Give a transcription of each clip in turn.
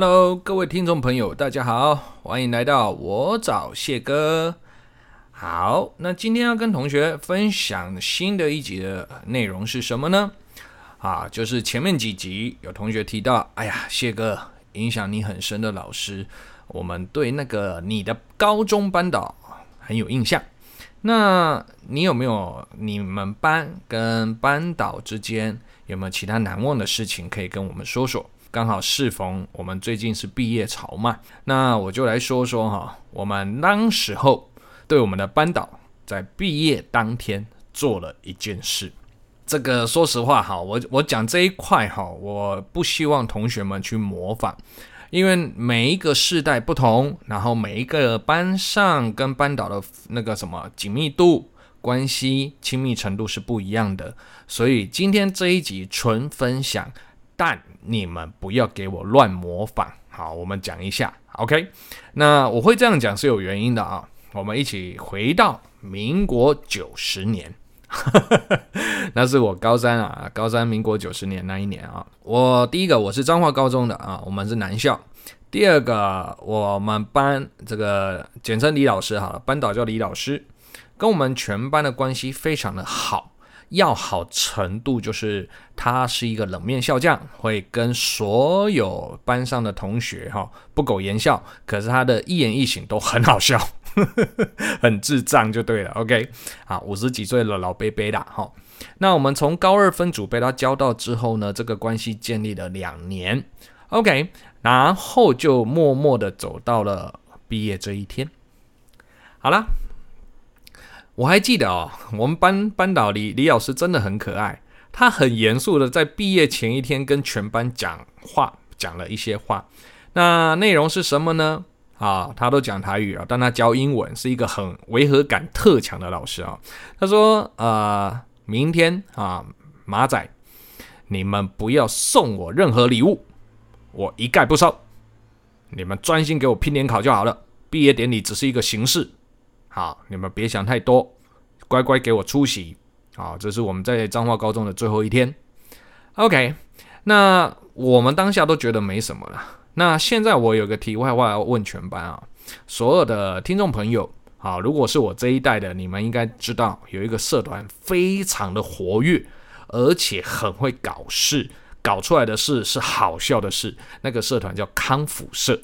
Hello，各位听众朋友，大家好，欢迎来到我找谢哥。好，那今天要跟同学分享新的一集的内容是什么呢？啊，就是前面几集有同学提到，哎呀，谢哥影响你很深的老师，我们对那个你的高中班导很有印象。那你有没有你们班跟班导之间有没有其他难忘的事情可以跟我们说说？刚好适逢我们最近是毕业潮嘛，那我就来说说哈，我们当时候对我们的班导在毕业当天做了一件事。这个说实话哈，我我讲这一块哈，我不希望同学们去模仿，因为每一个世代不同，然后每一个班上跟班导的那个什么紧密度、关系、亲密程度是不一样的，所以今天这一集纯分享。但你们不要给我乱模仿，好，我们讲一下，OK？那我会这样讲是有原因的啊。我们一起回到民国九十年，那是我高三啊，高三民国九十年那一年啊。我第一个我是彰化高中的啊，我们是男校。第二个我们班这个简称李老师好了，班导叫李老师，跟我们全班的关系非常的好。要好程度就是他是一个冷面笑匠，会跟所有班上的同学哈不苟言笑，可是他的一言一行都很好笑，很智障就对了。OK，啊，五十几岁了老伯伯啦哈。那我们从高二分组被他教到之后呢，这个关系建立了两年。OK，然后就默默的走到了毕业这一天。好了。我还记得哦，我们班班导李李老师真的很可爱。他很严肃的在毕业前一天跟全班讲话，讲了一些话。那内容是什么呢？啊，他都讲台语啊，但他教英文，是一个很违和感特强的老师啊。他说：“呃，明天啊，马仔，你们不要送我任何礼物，我一概不收。你们专心给我拼联考就好了。毕业典礼只是一个形式。”好，你们别想太多，乖乖给我出席。好，这是我们在彰化高中的最后一天。OK，那我们当下都觉得没什么了。那现在我有个题外话要问全班啊，所有的听众朋友，好，如果是我这一代的，你们应该知道有一个社团非常的活跃，而且很会搞事，搞出来的事是好笑的事。那个社团叫康复社，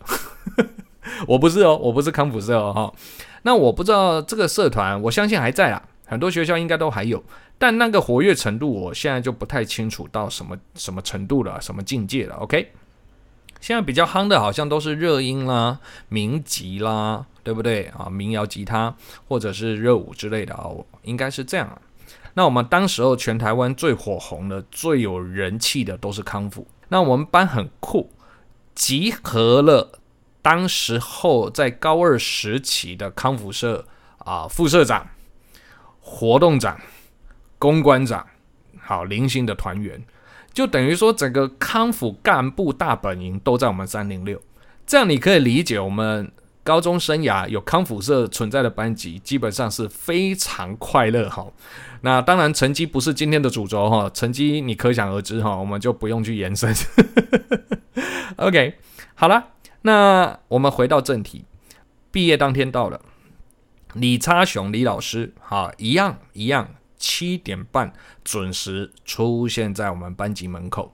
我不是哦，我不是康复社哦，那我不知道这个社团，我相信还在啊，很多学校应该都还有，但那个活跃程度，我现在就不太清楚到什么什么程度了，什么境界了。OK，现在比较夯的，好像都是热音啦、民击啦，对不对啊？民谣吉他或者是热舞之类的啊，应该是这样。那我们当时候全台湾最火红的、最有人气的都是康复。那我们班很酷，集合了。当时候在高二时期的康复社啊，副社长、活动长、公关长，好零星的团员，就等于说整个康复干部大本营都在我们三零六。这样你可以理解，我们高中生涯有康复社存在的班级，基本上是非常快乐哈。那当然成绩不是今天的主轴哈，成绩你可想而知哈，我们就不用去延伸。OK，好了。那我们回到正题，毕业当天到了，李差雄李老师，哈，一样一样，七点半准时出现在我们班级门口。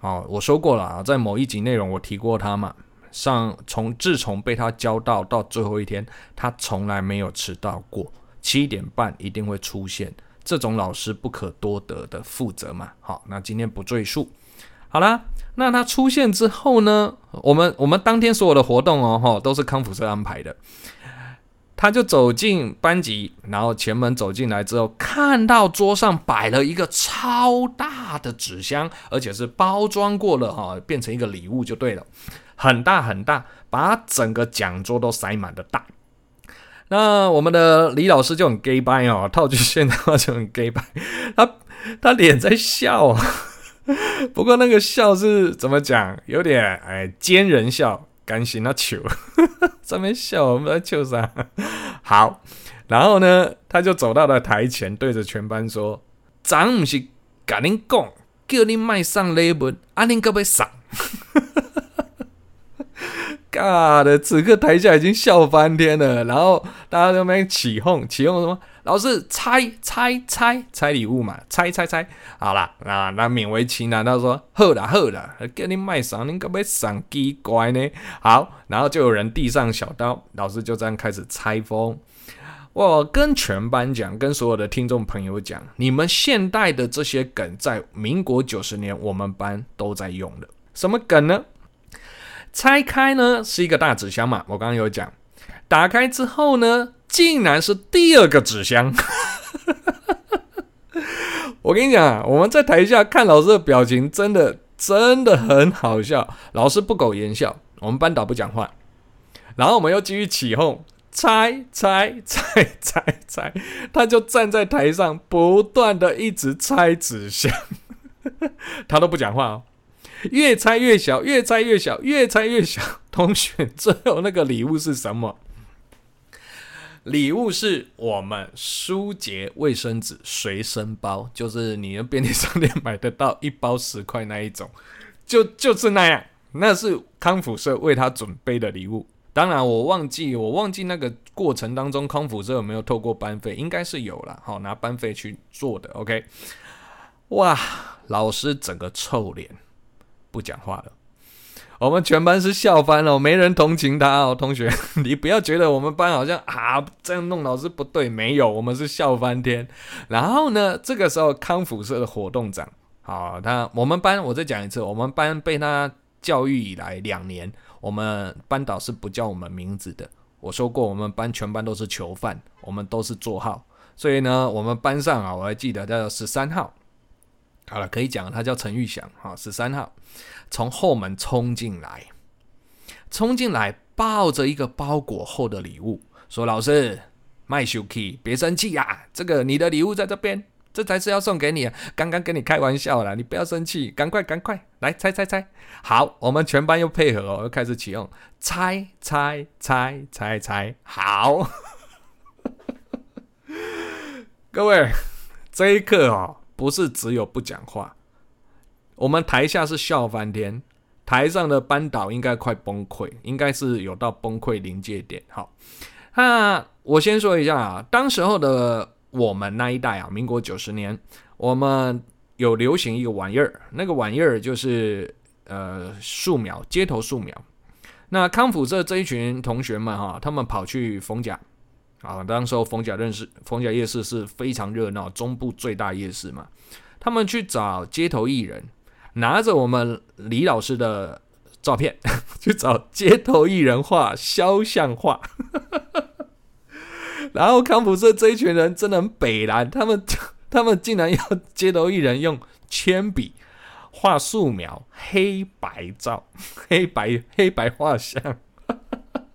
哦，我说过了啊，在某一集内容我提过他嘛，上从自从被他教到到最后一天，他从来没有迟到过，七点半一定会出现，这种老师不可多得的负责嘛。好，那今天不赘述。好啦，那他出现之后呢？我们我们当天所有的活动哦，吼，都是康辅社安排的。他就走进班级，然后前门走进来之后，看到桌上摆了一个超大的纸箱，而且是包装过了哈，变成一个礼物就对了，很大很大，把整个讲桌都塞满的大。那我们的李老师就很 gay 掰哦，套句现在话就很 gay 掰，他他脸在笑啊。不过那个笑是怎么讲？有点哎，奸人笑，甘心那糗，在那边笑，我们在糗啥？好，然后呢，他就走到了台前，对着全班说：“咱不是跟您讲，叫你卖上礼物，啊，您可不可以送？” 尬的，此刻台下已经笑翻天了，然后大家都在那边起哄，起哄什么？老师猜猜猜猜礼物嘛，猜猜猜，好啦，那那勉为其难，他说好啦好啦，给你卖啥？你可不可以赏奇怪呢？好，然后就有人递上小刀，老师就这样开始拆封。我跟全班讲，跟所有的听众朋友讲，你们现代的这些梗，在民国九十年我们班都在用的。什么梗呢？拆开呢是一个大纸箱嘛，我刚刚有讲，打开之后呢，竟然是第二个纸箱。我跟你讲啊，我们在台下看老师的表情，真的真的很好笑。老师不苟言笑，我们班导不讲话，然后我们又继续起哄，拆拆 拆拆拆，他就站在台上，不断的一直拆纸箱，他都不讲话哦。越拆越小，越拆越小，越拆越小。同学，最后那个礼物是什么？礼物是我们舒洁卫生纸随身包，就是你的便利商店买得到一包十块那一种，就就是那样。那是康辅社为他准备的礼物。当然，我忘记我忘记那个过程当中康辅社有没有透过班费，应该是有了。好，拿班费去做的。OK，哇，老师整个臭脸。不讲话了，我们全班是笑翻了，没人同情他哦。同学，你不要觉得我们班好像啊这样弄老师不对，没有，我们是笑翻天。然后呢，这个时候康复社的活动长，好，他我们班我再讲一次，我们班被他教育以来两年，我们班导是不叫我们名字的。我说过，我们班全班都是囚犯，我们都是座号，所以呢，我们班上啊，我还记得叫十三号。好了，可以讲，他叫陈玉祥，哈，十三号，从后门冲进来，冲进来抱着一个包裹后的礼物，说：“老师，卖手气，别生气呀、啊，这个你的礼物在这边，这才是要送给你，刚刚跟你开玩笑啦，你不要生气，赶快赶快来猜猜猜。”好，我们全班又配合哦，又开始启用，猜猜猜猜猜，好，各位，这一刻哦。不是只有不讲话，我们台下是笑翻天，台上的班导应该快崩溃，应该是有到崩溃临界点。好，那我先说一下啊，当时候的我们那一代啊，民国九十年，我们有流行一个玩意儿，那个玩意儿就是呃素描，街头素描。那康辅社这一群同学们哈、他们跑去逢甲。啊，当时候逢甲认识逢甲夜市是非常热闹，中部最大夜市嘛。他们去找街头艺人，拿着我们李老师的照片 去找街头艺人画肖像画。然后康普社这一群人真的很北蓝，他们他们竟然要街头艺人用铅笔画素描黑白照，黑白黑白画像，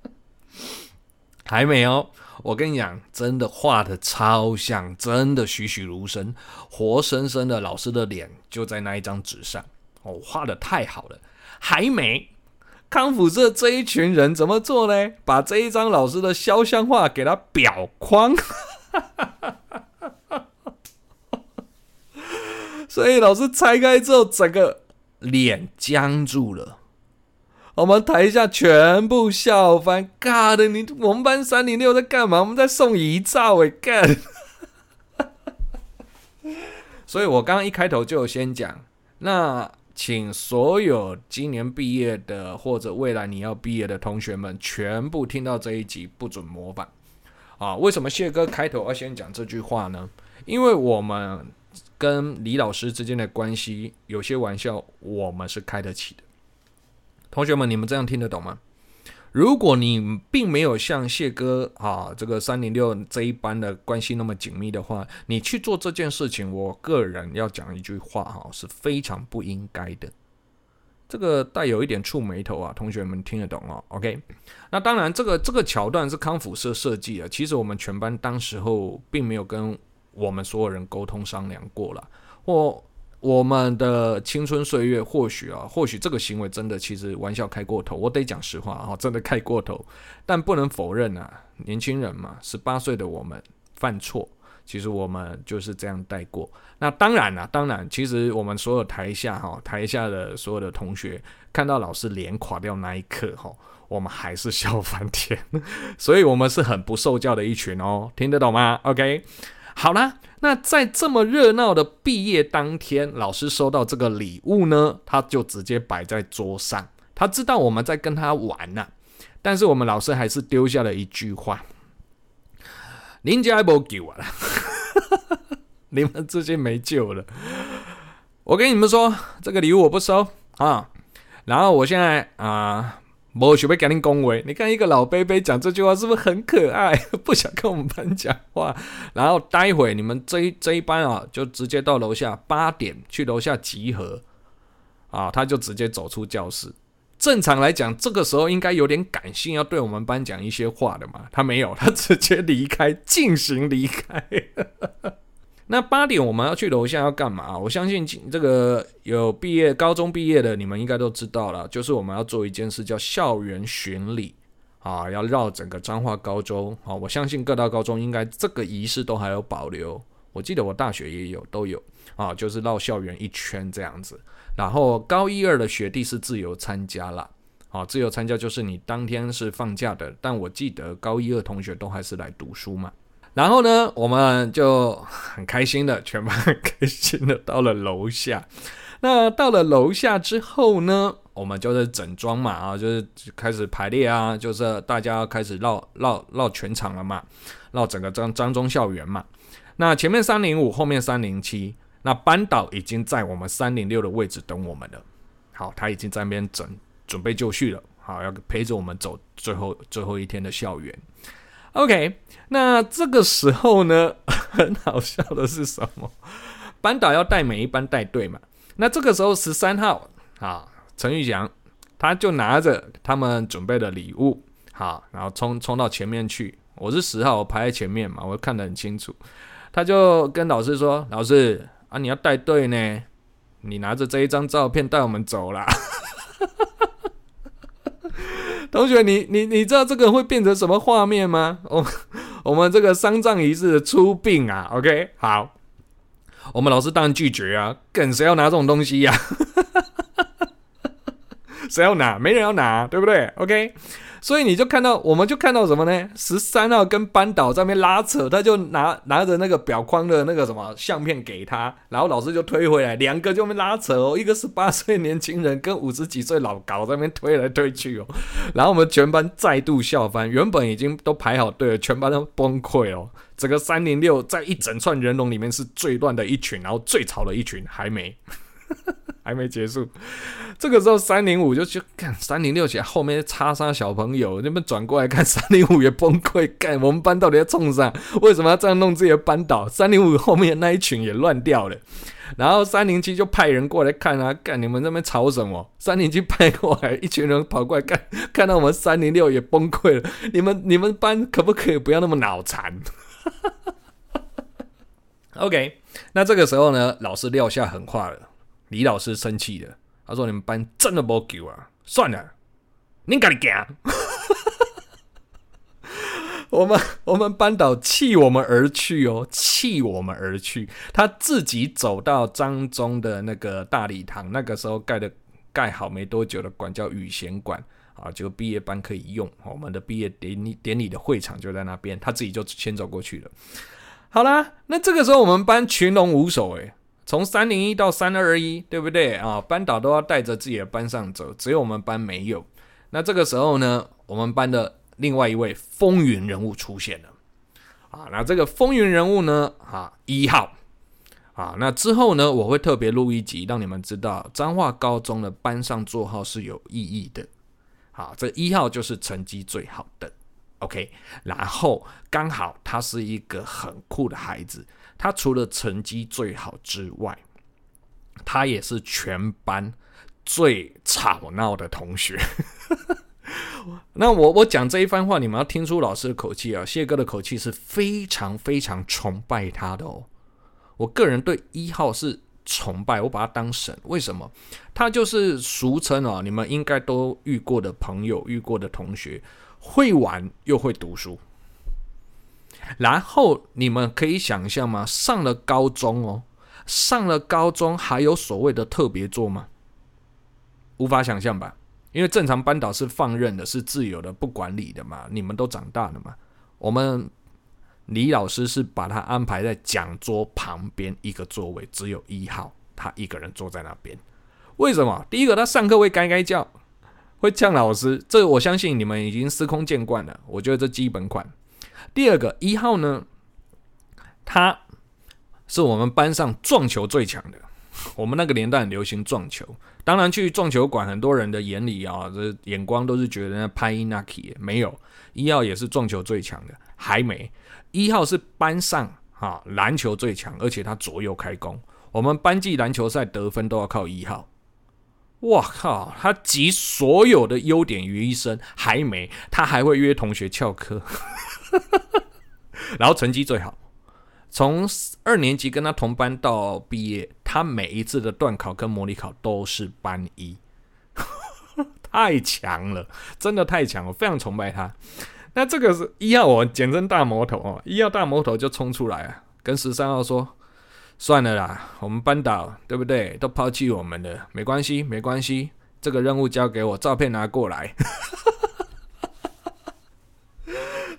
还没有。我跟你讲，真的画的超像，真的栩栩如生，活生生的老师的脸就在那一张纸上。哦，画的太好了，还没。康复社这一群人怎么做呢？把这一张老师的肖像画给他裱框，所以老师拆开之后，整个脸僵住了。我们台下全部笑翻，God，你我们班三零六在干嘛？我们在送遗照哎，God。所以我刚刚一开头就先讲，那请所有今年毕业的或者未来你要毕业的同学们，全部听到这一集不准模仿啊！为什么谢哥开头要先讲这句话呢？因为我们跟李老师之间的关系，有些玩笑我们是开得起的。同学们，你们这样听得懂吗？如果你并没有像谢哥啊这个三零六这一班的关系那么紧密的话，你去做这件事情，我个人要讲一句话哈，是非常不应该的。这个带有一点触霉头啊，同学们听得懂哦？OK，那当然，这个这个桥段是康复社设计的，其实我们全班当时候并没有跟我们所有人沟通商量过了，或。我们的青春岁月，或许啊，或许这个行为真的其实玩笑开过头，我得讲实话啊，真的开过头。但不能否认啊，年轻人嘛，十八岁的我们犯错，其实我们就是这样带过。那当然了，当然，其实我们所有台下哈，台下的所有的同学看到老师脸垮掉那一刻哈，我们还是笑翻天。所以，我们是很不受教的一群哦，听得懂吗？OK，好啦，那在这么热闹的毕业当天，老师收到这个礼物呢，他就直接摆在桌上。他知道我们在跟他玩呢、啊，但是我们老师还是丢下了一句话。您家不救啊！你们自己没救了。我跟你们说，这个礼物我不收啊。然后我现在啊，没准备跟您恭维。你看一个老伯伯讲这句话，是不是很可爱？不想跟我们班讲话。然后待会你们这一这一班啊，就直接到楼下八点去楼下集合啊。他就直接走出教室。正常来讲，这个时候应该有点感性，要对我们班讲一些话的嘛。他没有，他直接离开，进行离开。那八点我们要去楼下要干嘛？我相信这个有毕业、高中毕业的你们应该都知道了，就是我们要做一件事叫校园巡礼啊，要绕整个彰化高中啊。我相信各大高中应该这个仪式都还有保留。我记得我大学也有，都有啊，就是绕校园一圈这样子。然后高一二的学弟是自由参加了，啊，自由参加就是你当天是放假的，但我记得高一二同学都还是来读书嘛。然后呢，我们就很开心的，全班很开心的到了楼下。那到了楼下之后呢，我们就是整装嘛，啊，就是开始排列啊，就是大家开始绕绕绕全场了嘛，绕整个张张中校园嘛。那前面三零五，后面三零七。那班导已经在我们三零六的位置等我们了，好，他已经在那边整准备就绪了，好，要陪着我们走最后最后一天的校园。OK，那这个时候呢，很好笑的是什么？班导要带每一班带队嘛。那这个时候十三号啊，陈玉祥他就拿着他们准备的礼物，好，然后冲冲到前面去。我是十号，我排在前面嘛，我看得很清楚。他就跟老师说：“老师。”啊！你要带队呢，你拿着这一张照片带我们走啦。同学，你你你知道这个会变成什么画面吗？我我们这个丧葬仪式出殡啊，OK，好，我们老师当然拒绝啊，梗谁要拿这种东西呀？谁要拿？没人要拿，对不对？OK。所以你就看到，我们就看到什么呢？十三号跟班导在那边拉扯，他就拿拿着那个表框的那个什么相片给他，然后老师就推回来，两个就那边拉扯哦，一个十八岁年轻人跟五十几岁老高在那边推来推去哦，然后我们全班再度笑翻，原本已经都排好队了，全班都崩溃哦，整个三零六在一整串人龙里面是最乱的一群，然后最吵的一群，还没。还没结束，这个时候三零五就去看三零六起来，后面叉叉小朋友那边转过来看三零五也崩溃，干我们班到底在冲啥？为什么要这样弄自己的班导？三零五后面那一群也乱掉了，然后三零七就派人过来看啊，干你们那边吵什么？三零七派过来一群人跑过来看，看到我们三零六也崩溃了，你们你们班可不可以不要那么脑残？OK，那这个时候呢，老师撂下狠话了。李老师生气了，他说：“你们班真的没救啊！算了，你赶紧走。”我们我们班导弃我们而去哦，弃我们而去。他自己走到张中的那个大礼堂，那个时候盖的盖好没多久的馆叫宇贤馆啊，就毕业班可以用。我们的毕业典礼典礼的会场就在那边，他自己就先走过去了。好啦，那这个时候我们班群龙无首诶。从三零一到三二一，对不对啊？班导都要带着自己的班上走，只有我们班没有。那这个时候呢，我们班的另外一位风云人物出现了啊。那这个风云人物呢，啊，一号啊。那之后呢，我会特别录一集，让你们知道彰化高中的班上座号是有意义的。好，这一号就是成绩最好的。OK，然后刚好他是一个很酷的孩子。他除了成绩最好之外，他也是全班最吵闹的同学。那我我讲这一番话，你们要听出老师的口气啊，谢哥的口气是非常非常崇拜他的哦。我个人对一号是崇拜，我把他当神。为什么？他就是俗称哦，你们应该都遇过的朋友、遇过的同学，会玩又会读书。然后你们可以想象吗？上了高中哦，上了高中还有所谓的特别座吗？无法想象吧？因为正常班导是放任的，是自由的，不管理的嘛。你们都长大了嘛？我们李老师是把他安排在讲桌旁边一个座位，只有一号，他一个人坐在那边。为什么？第一个，他上课会该该叫，会呛老师，这我相信你们已经司空见惯了。我觉得这基本款。第二个一号呢，他是我们班上撞球最强的。我们那个年代很流行撞球，当然去撞球馆，很多人的眼里啊，这眼光都是觉得那拍伊那基没有一号也是撞球最强的，还没一号是班上哈篮球最强，而且他左右开弓，我们班级篮球赛得分都要靠一号。哇靠，他集所有的优点于一身，还没他还会约同学翘课。然后成绩最好，从二年级跟他同班到毕业，他每一次的段考跟模拟考都是班一，太强了，真的太强了，我非常崇拜他。那这个是一号，我简称大魔头哦，一号大魔头就冲出来啊，跟十三号说：“算了啦，我们班导对不对？都抛弃我们了，没关系，没关系，这个任务交给我，照片拿过来。”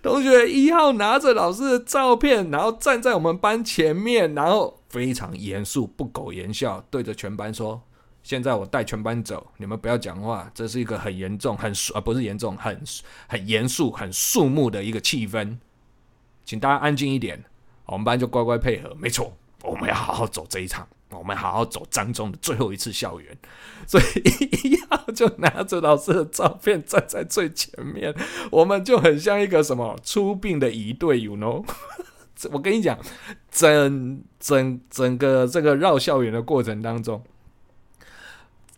同学一号拿着老师的照片，然后站在我们班前面，然后非常严肃、不苟言笑，对着全班说：“现在我带全班走，你们不要讲话，这是一个很严重、很啊不是严重、很很严肃、很肃穆的一个气氛，请大家安静一点。”我们班就乖乖配合，没错，我们要好好走这一场。我们好好走张中的最后一次校园，所以一号就拿着老师的照片站在最前面，我们就很像一个什么出殡的仪队，you know？我跟你讲，整整整个这个绕校园的过程当中，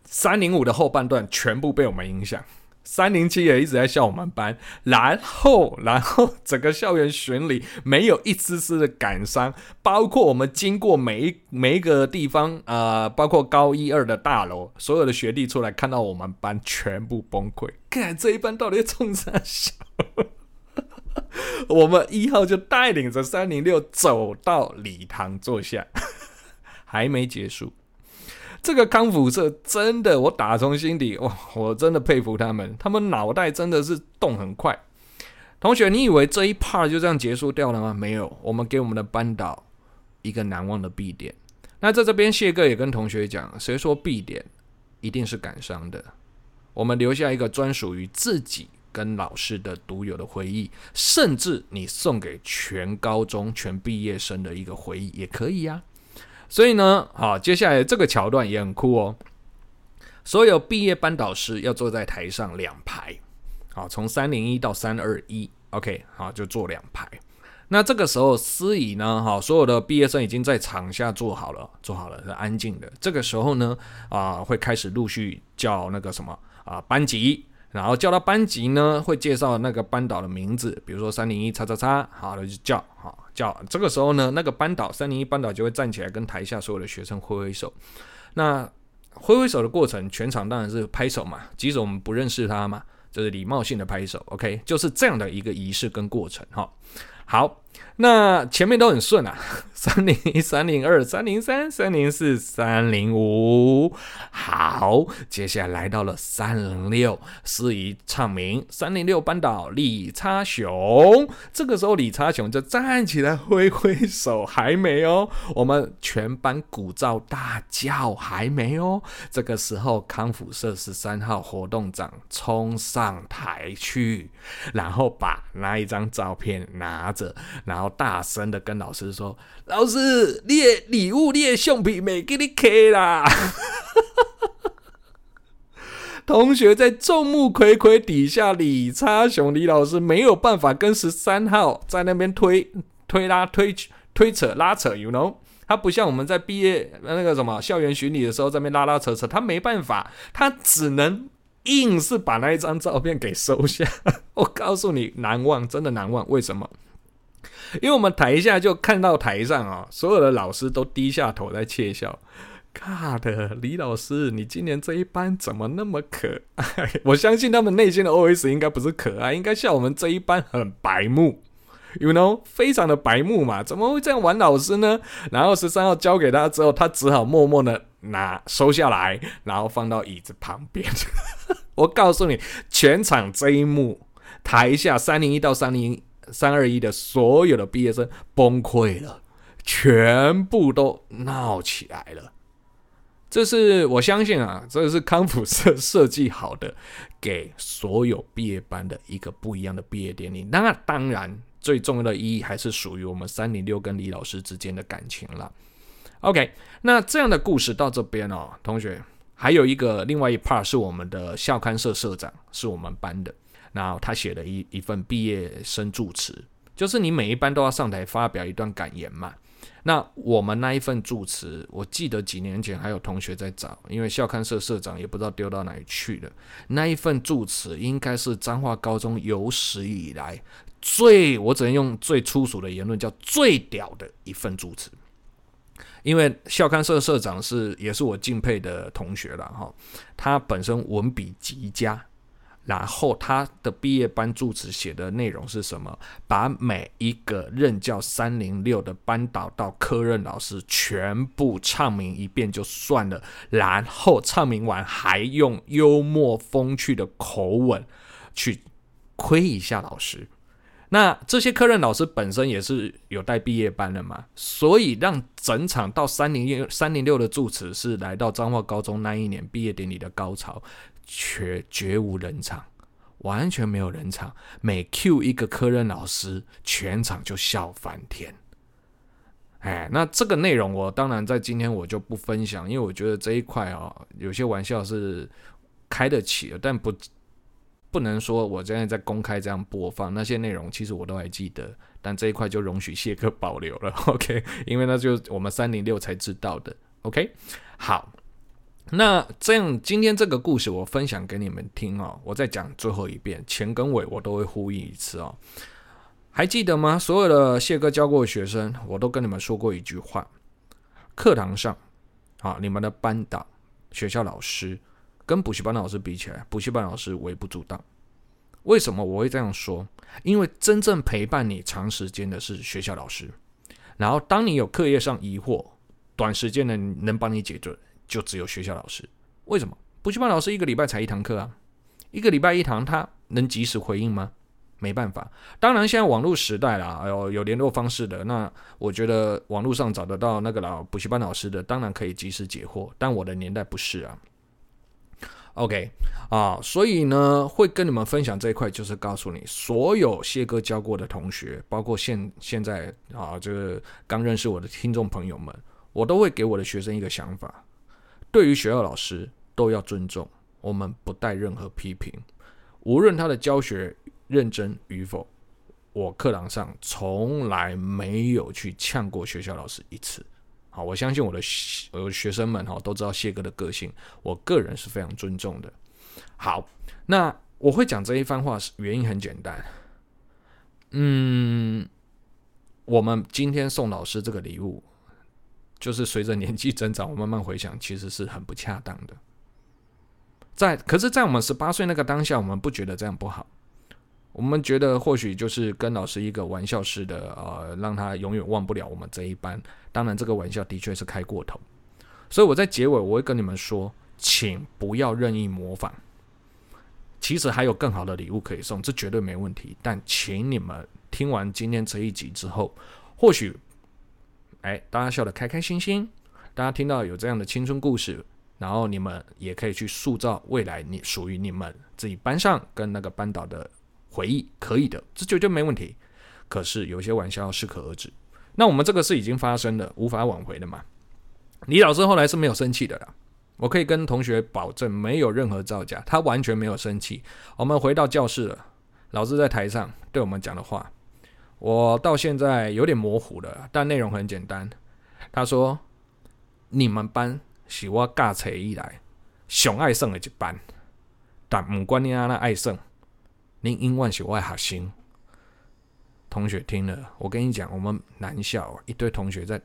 三零五的后半段全部被我们影响。三零七也一直在笑我们班，然后，然后整个校园巡礼没有一丝丝的感伤，包括我们经过每一每一个地方，呃，包括高一二的大楼，所有的学弟出来看到我们班全部崩溃，看这一班到底冲啥笑？我们一号就带领着三零六走到礼堂坐下，还没结束。这个康复社真的，我打从心底哇，我真的佩服他们，他们脑袋真的是动很快。同学，你以为这一 part 就这样结束掉了吗？没有，我们给我们的班导一个难忘的毕典。那在这边，谢哥也跟同学讲，谁说毕典一定是感伤的？我们留下一个专属于自己跟老师的独有的回忆，甚至你送给全高中全毕业生的一个回忆也可以呀。所以呢，好，接下来这个桥段也很酷哦。所有毕业班导师要坐在台上两排，好，从三零一到三二一，OK，好，就坐两排。那这个时候司仪呢，好，所有的毕业生已经在场下坐好了，坐好了，是安静的。这个时候呢，啊，会开始陆续叫那个什么啊班级。然后叫到班级呢，会介绍那个班导的名字，比如说三零一叉叉叉，好，了就叫，好叫。这个时候呢，那个班导三零一班导就会站起来跟台下所有的学生挥挥手。那挥挥手的过程，全场当然是拍手嘛，即使我们不认识他嘛，就是礼貌性的拍手。OK，就是这样的一个仪式跟过程，哈。好，那前面都很顺啊，三零一、三零二、三零三、三零四、三零五。好，接下来到了三零六，司仪唱名，三零六班导李差雄。这个时候李差雄就站起来挥挥手，还没哦，我们全班鼓噪大叫，还没哦。这个时候康复社十三号活动长冲上台去，然后把那一张照片拿着。然后大声的跟老师说：“老师，你的礼物，你的橡皮没给你开啦！” 同学在众目睽睽底下，李差雄李老师没有办法跟十三号在那边推推拉推推扯拉扯，you know？他不像我们在毕业那个什么校园巡礼的时候在那边拉拉扯扯，他没办法，他只能硬是把那一张照片给收下。我告诉你，难忘，真的难忘。为什么？因为我们台下就看到台上啊，所有的老师都低下头在窃笑。God，李老师，你今年这一班怎么那么可爱？我相信他们内心的 OS 应该不是可爱，应该像我们这一班很白目。，you know，非常的白目嘛，怎么会这样玩老师呢？然后十三号交给他之后，他只好默默的拿收下来，然后放到椅子旁边。我告诉你，全场这一幕，台下三零一到三零一三二一的所有的毕业生崩溃了，全部都闹起来了。这是我相信啊，这是康普社设计好的，给所有毕业班的一个不一样的毕业典礼。那当然，最重要的意义还是属于我们三零六跟李老师之间的感情了。OK，那这样的故事到这边哦，同学还有一个另外一 part 是我们的校刊社社长，是我们班的，然后他写了一一份毕业生祝词，就是你每一班都要上台发表一段感言嘛。那我们那一份祝词，我记得几年前还有同学在找，因为校刊社社长也不知道丢到哪里去了。那一份祝词应该是彰化高中有史以来最，我只能用最粗俗的言论叫最屌的一份祝词。因为校刊社社长是也是我敬佩的同学了哈，他本身文笔极佳。然后他的毕业班祝词写的内容是什么？把每一个任教三零六的班导到科任老师全部唱名一遍就算了，然后唱名完还用幽默风趣的口吻去亏一下老师。那这些科任老师本身也是有带毕业班的嘛，所以让整场到三零六三零六的祝词是来到彰化高中那一年毕业典礼的高潮。却绝无人场，完全没有人场。每 Q 一个科任老师，全场就笑翻天。哎，那这个内容我当然在今天我就不分享，因为我觉得这一块啊、哦，有些玩笑是开得起的，但不不能说我现在在公开这样播放那些内容，其实我都还记得，但这一块就容许谢哥 保留了，OK？因为那就我们三零六才知道的，OK？好。那这样，今天这个故事我分享给你们听哦。我再讲最后一遍，前跟尾我都会呼应一次哦。还记得吗？所有的谢哥教过的学生，我都跟你们说过一句话：课堂上，啊，你们的班导、学校老师跟补习班老师比起来，补习班老师微不足道。为什么我会这样说？因为真正陪伴你长时间的是学校老师。然后，当你有课业上疑惑，短时间内能帮你解决。就只有学校老师，为什么？补习班老师一个礼拜才一堂课啊，一个礼拜一堂，他能及时回应吗？没办法。当然，现在网络时代啦，有有联络方式的，那我觉得网络上找得到那个老补习班老师的，当然可以及时解惑。但我的年代不是啊。OK 啊，所以呢，会跟你们分享这一块，就是告诉你，所有谢哥教过的同学，包括现现在啊，这个刚认识我的听众朋友们，我都会给我的学生一个想法。对于学校老师都要尊重，我们不带任何批评，无论他的教学认真与否，我课堂上从来没有去呛过学校老师一次。好，我相信我的我的学生们哈都知道谢哥的个性，我个人是非常尊重的。好，那我会讲这一番话是原因很简单，嗯，我们今天送老师这个礼物。就是随着年纪增长，我慢慢回想，其实是很不恰当的。在，可是，在我们十八岁那个当下，我们不觉得这样不好。我们觉得或许就是跟老师一个玩笑似的，呃，让他永远忘不了我们这一班。当然，这个玩笑的确是开过头。所以我在结尾我会跟你们说，请不要任意模仿。其实还有更好的礼物可以送，这绝对没问题。但请你们听完今天这一集之后，或许。哎，大家笑得开开心心，大家听到有这样的青春故事，然后你们也可以去塑造未来你属于你们自己班上跟那个班导的回忆，可以的，这绝对没问题。可是有些玩笑适可而止。那我们这个是已经发生了，无法挽回的嘛？李老师后来是没有生气的啦，我可以跟同学保证，没有任何造假，他完全没有生气。我们回到教室了，老师在台上对我们讲的话。我到现在有点模糊了，但内容很简单。他说：“你们班是我教册以来上爱胜的一班，但唔管你安那爱胜，你永远是我的学生。”同学听了，我跟你讲，我们男校一堆同学在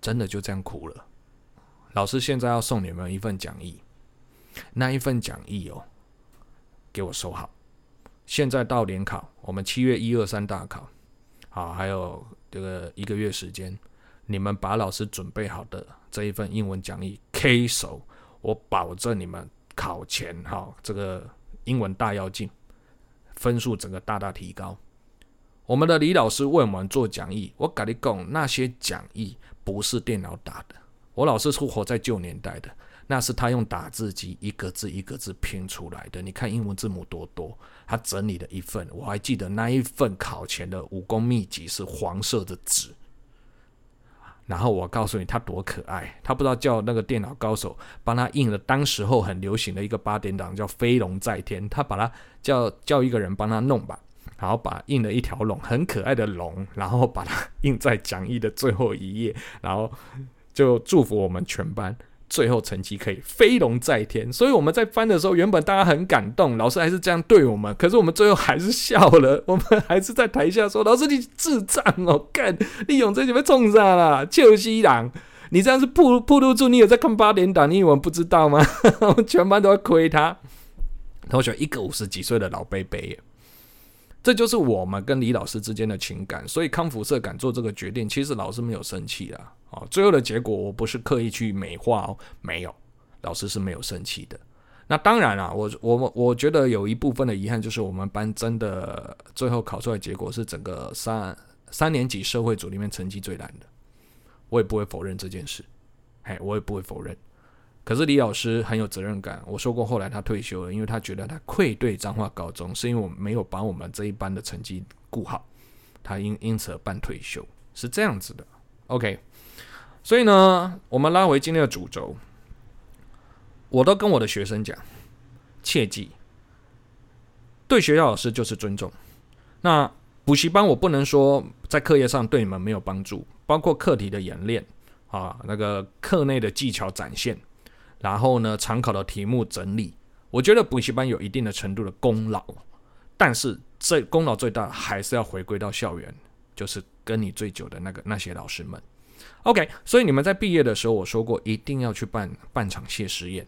真的就这样哭了。老师现在要送你们一份讲义，那一份讲义哦，给我收好。现在到联考，我们七月一二三大考。好，还有这个一个月时间，你们把老师准备好的这一份英文讲义 K 熟，我保证你们考前哈这个英文大跃进，分数整个大大提高。我们的李老师为我们做讲义，我跟你讲，那些讲义不是电脑打的。我老师是活在旧年代的，那是他用打字机一个字一个字拼出来的。你看英文字母多多，他整理了一份，我还记得那一份考前的武功秘籍是黄色的纸。然后我告诉你，他多可爱，他不知道叫那个电脑高手帮他印了当时候很流行的一个八点档，叫《飞龙在天》，他把他叫叫一个人帮他弄吧。然后把印了一条龙，很可爱的龙，然后把它印在讲义的最后一页，然后就祝福我们全班最后成绩可以飞龙在天。所以我们在翻的时候，原本大家很感动，老师还是这样对我们，可是我们最后还是笑了。我们还是在台下说：“老师你智障哦，干利用这就被冲上了，秋西郎，你这样是暴暴露住你有在看八点档，你以为我不知道吗？全班都要亏他。同学一个五十几岁的老伯伯。”这就是我们跟李老师之间的情感，所以康复社敢做这个决定，其实老师没有生气啊。啊，最后的结果我不是刻意去美化哦，没有，老师是没有生气的。那当然了，我我我觉得有一部分的遗憾就是我们班真的最后考出来结果是整个三三年级社会组里面成绩最烂的，我也不会否认这件事，嘿，我也不会否认。可是李老师很有责任感。我说过，后来他退休了，因为他觉得他愧对彰化高中，是因为我没有把我们这一班的成绩顾好，他因因此而办退休，是这样子的。OK，所以呢，我们拉回今天的主轴，我都跟我的学生讲，切记，对学校老师就是尊重。那补习班我不能说在课业上对你们没有帮助，包括课题的演练啊，那个课内的技巧展现。然后呢，常考的题目整理，我觉得补习班有一定的程度的功劳，但是这功劳最大还是要回归到校园，就是跟你最久的那个那些老师们。OK，所以你们在毕业的时候，我说过一定要去办办场谢师宴，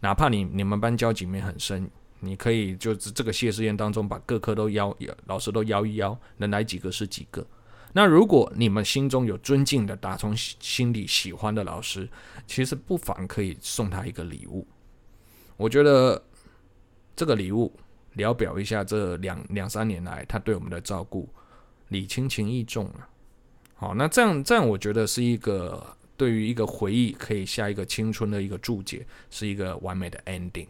哪怕你你们班交集没很深，你可以就是这个谢师宴当中把各科都邀，老师都邀一邀，能来几个是几个。那如果你们心中有尊敬的、打从心里喜欢的老师，其实不妨可以送他一个礼物。我觉得这个礼物聊表一下这两两三年来他对我们的照顾，礼轻情意重啊。好，那这样这样，我觉得是一个对于一个回忆可以下一个青春的一个注解，是一个完美的 ending。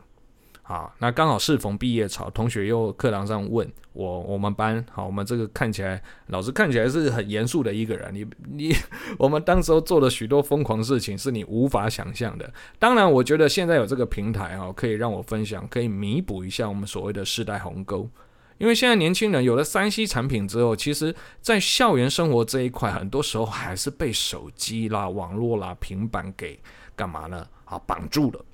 好，那刚好适逢毕业潮，同学又课堂上问我，我们班好，我们这个看起来老师看起来是很严肃的一个人，你你，我们当时候做了许多疯狂事情，是你无法想象的。当然，我觉得现在有这个平台哈，可以让我分享，可以弥补一下我们所谓的世代鸿沟。因为现在年轻人有了 3C 产品之后，其实在校园生活这一块，很多时候还是被手机啦、网络啦、平板给干嘛呢？啊，绑住了。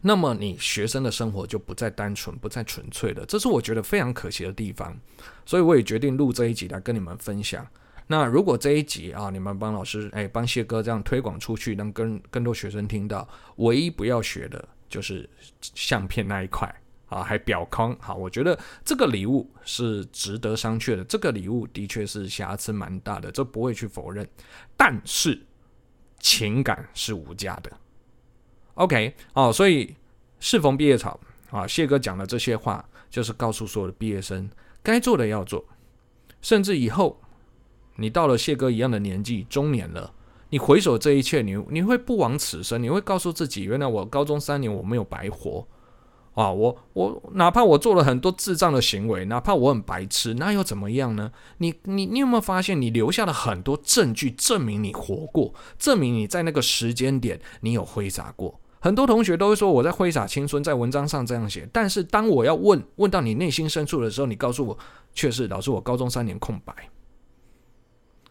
那么你学生的生活就不再单纯，不再纯粹了，这是我觉得非常可惜的地方。所以我也决定录这一集来跟你们分享。那如果这一集啊，你们帮老师哎，帮谢哥这样推广出去，能跟更多学生听到，唯一不要学的就是相片那一块啊，还表框。好，我觉得这个礼物是值得商榷的。这个礼物的确是瑕疵蛮大的，这不会去否认。但是情感是无价的。OK，哦，所以适逢毕业潮啊，谢哥讲的这些话，就是告诉所有的毕业生，该做的要做，甚至以后你到了谢哥一样的年纪，中年了，你回首这一切，你你会不枉此生，你会告诉自己，原来我高中三年我没有白活啊，我我哪怕我做了很多智障的行为，哪怕我很白痴，那又怎么样呢？你你你有没有发现，你留下了很多证据，证明你活过，证明你在那个时间点你有挥洒过。很多同学都会说我在挥洒青春，在文章上这样写。但是当我要问问到你内心深处的时候，你告诉我却是老师，我高中三年空白。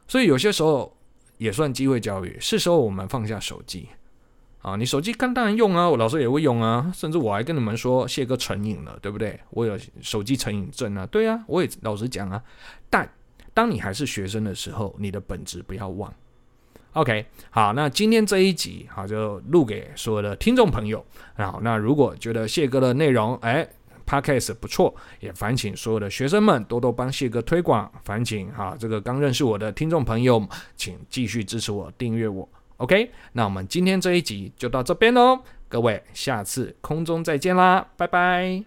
所以有些时候也算机会教育，是时候我们放下手机啊。你手机看当然用啊，我老师也会用啊。甚至我还跟你们说，谢哥成瘾了，对不对？我有手机成瘾症啊，对啊，我也老实讲啊。但当你还是学生的时候，你的本质不要忘。OK，好，那今天这一集好就录给所有的听众朋友。好，那如果觉得谢哥的内容哎 Podcast 不错，也烦请所有的学生们多多帮谢哥推广。烦请哈，这个刚认识我的听众朋友，请继续支持我，订阅我。ok 那我们今天这一集就到这边喽各位下次空中再见啦拜拜。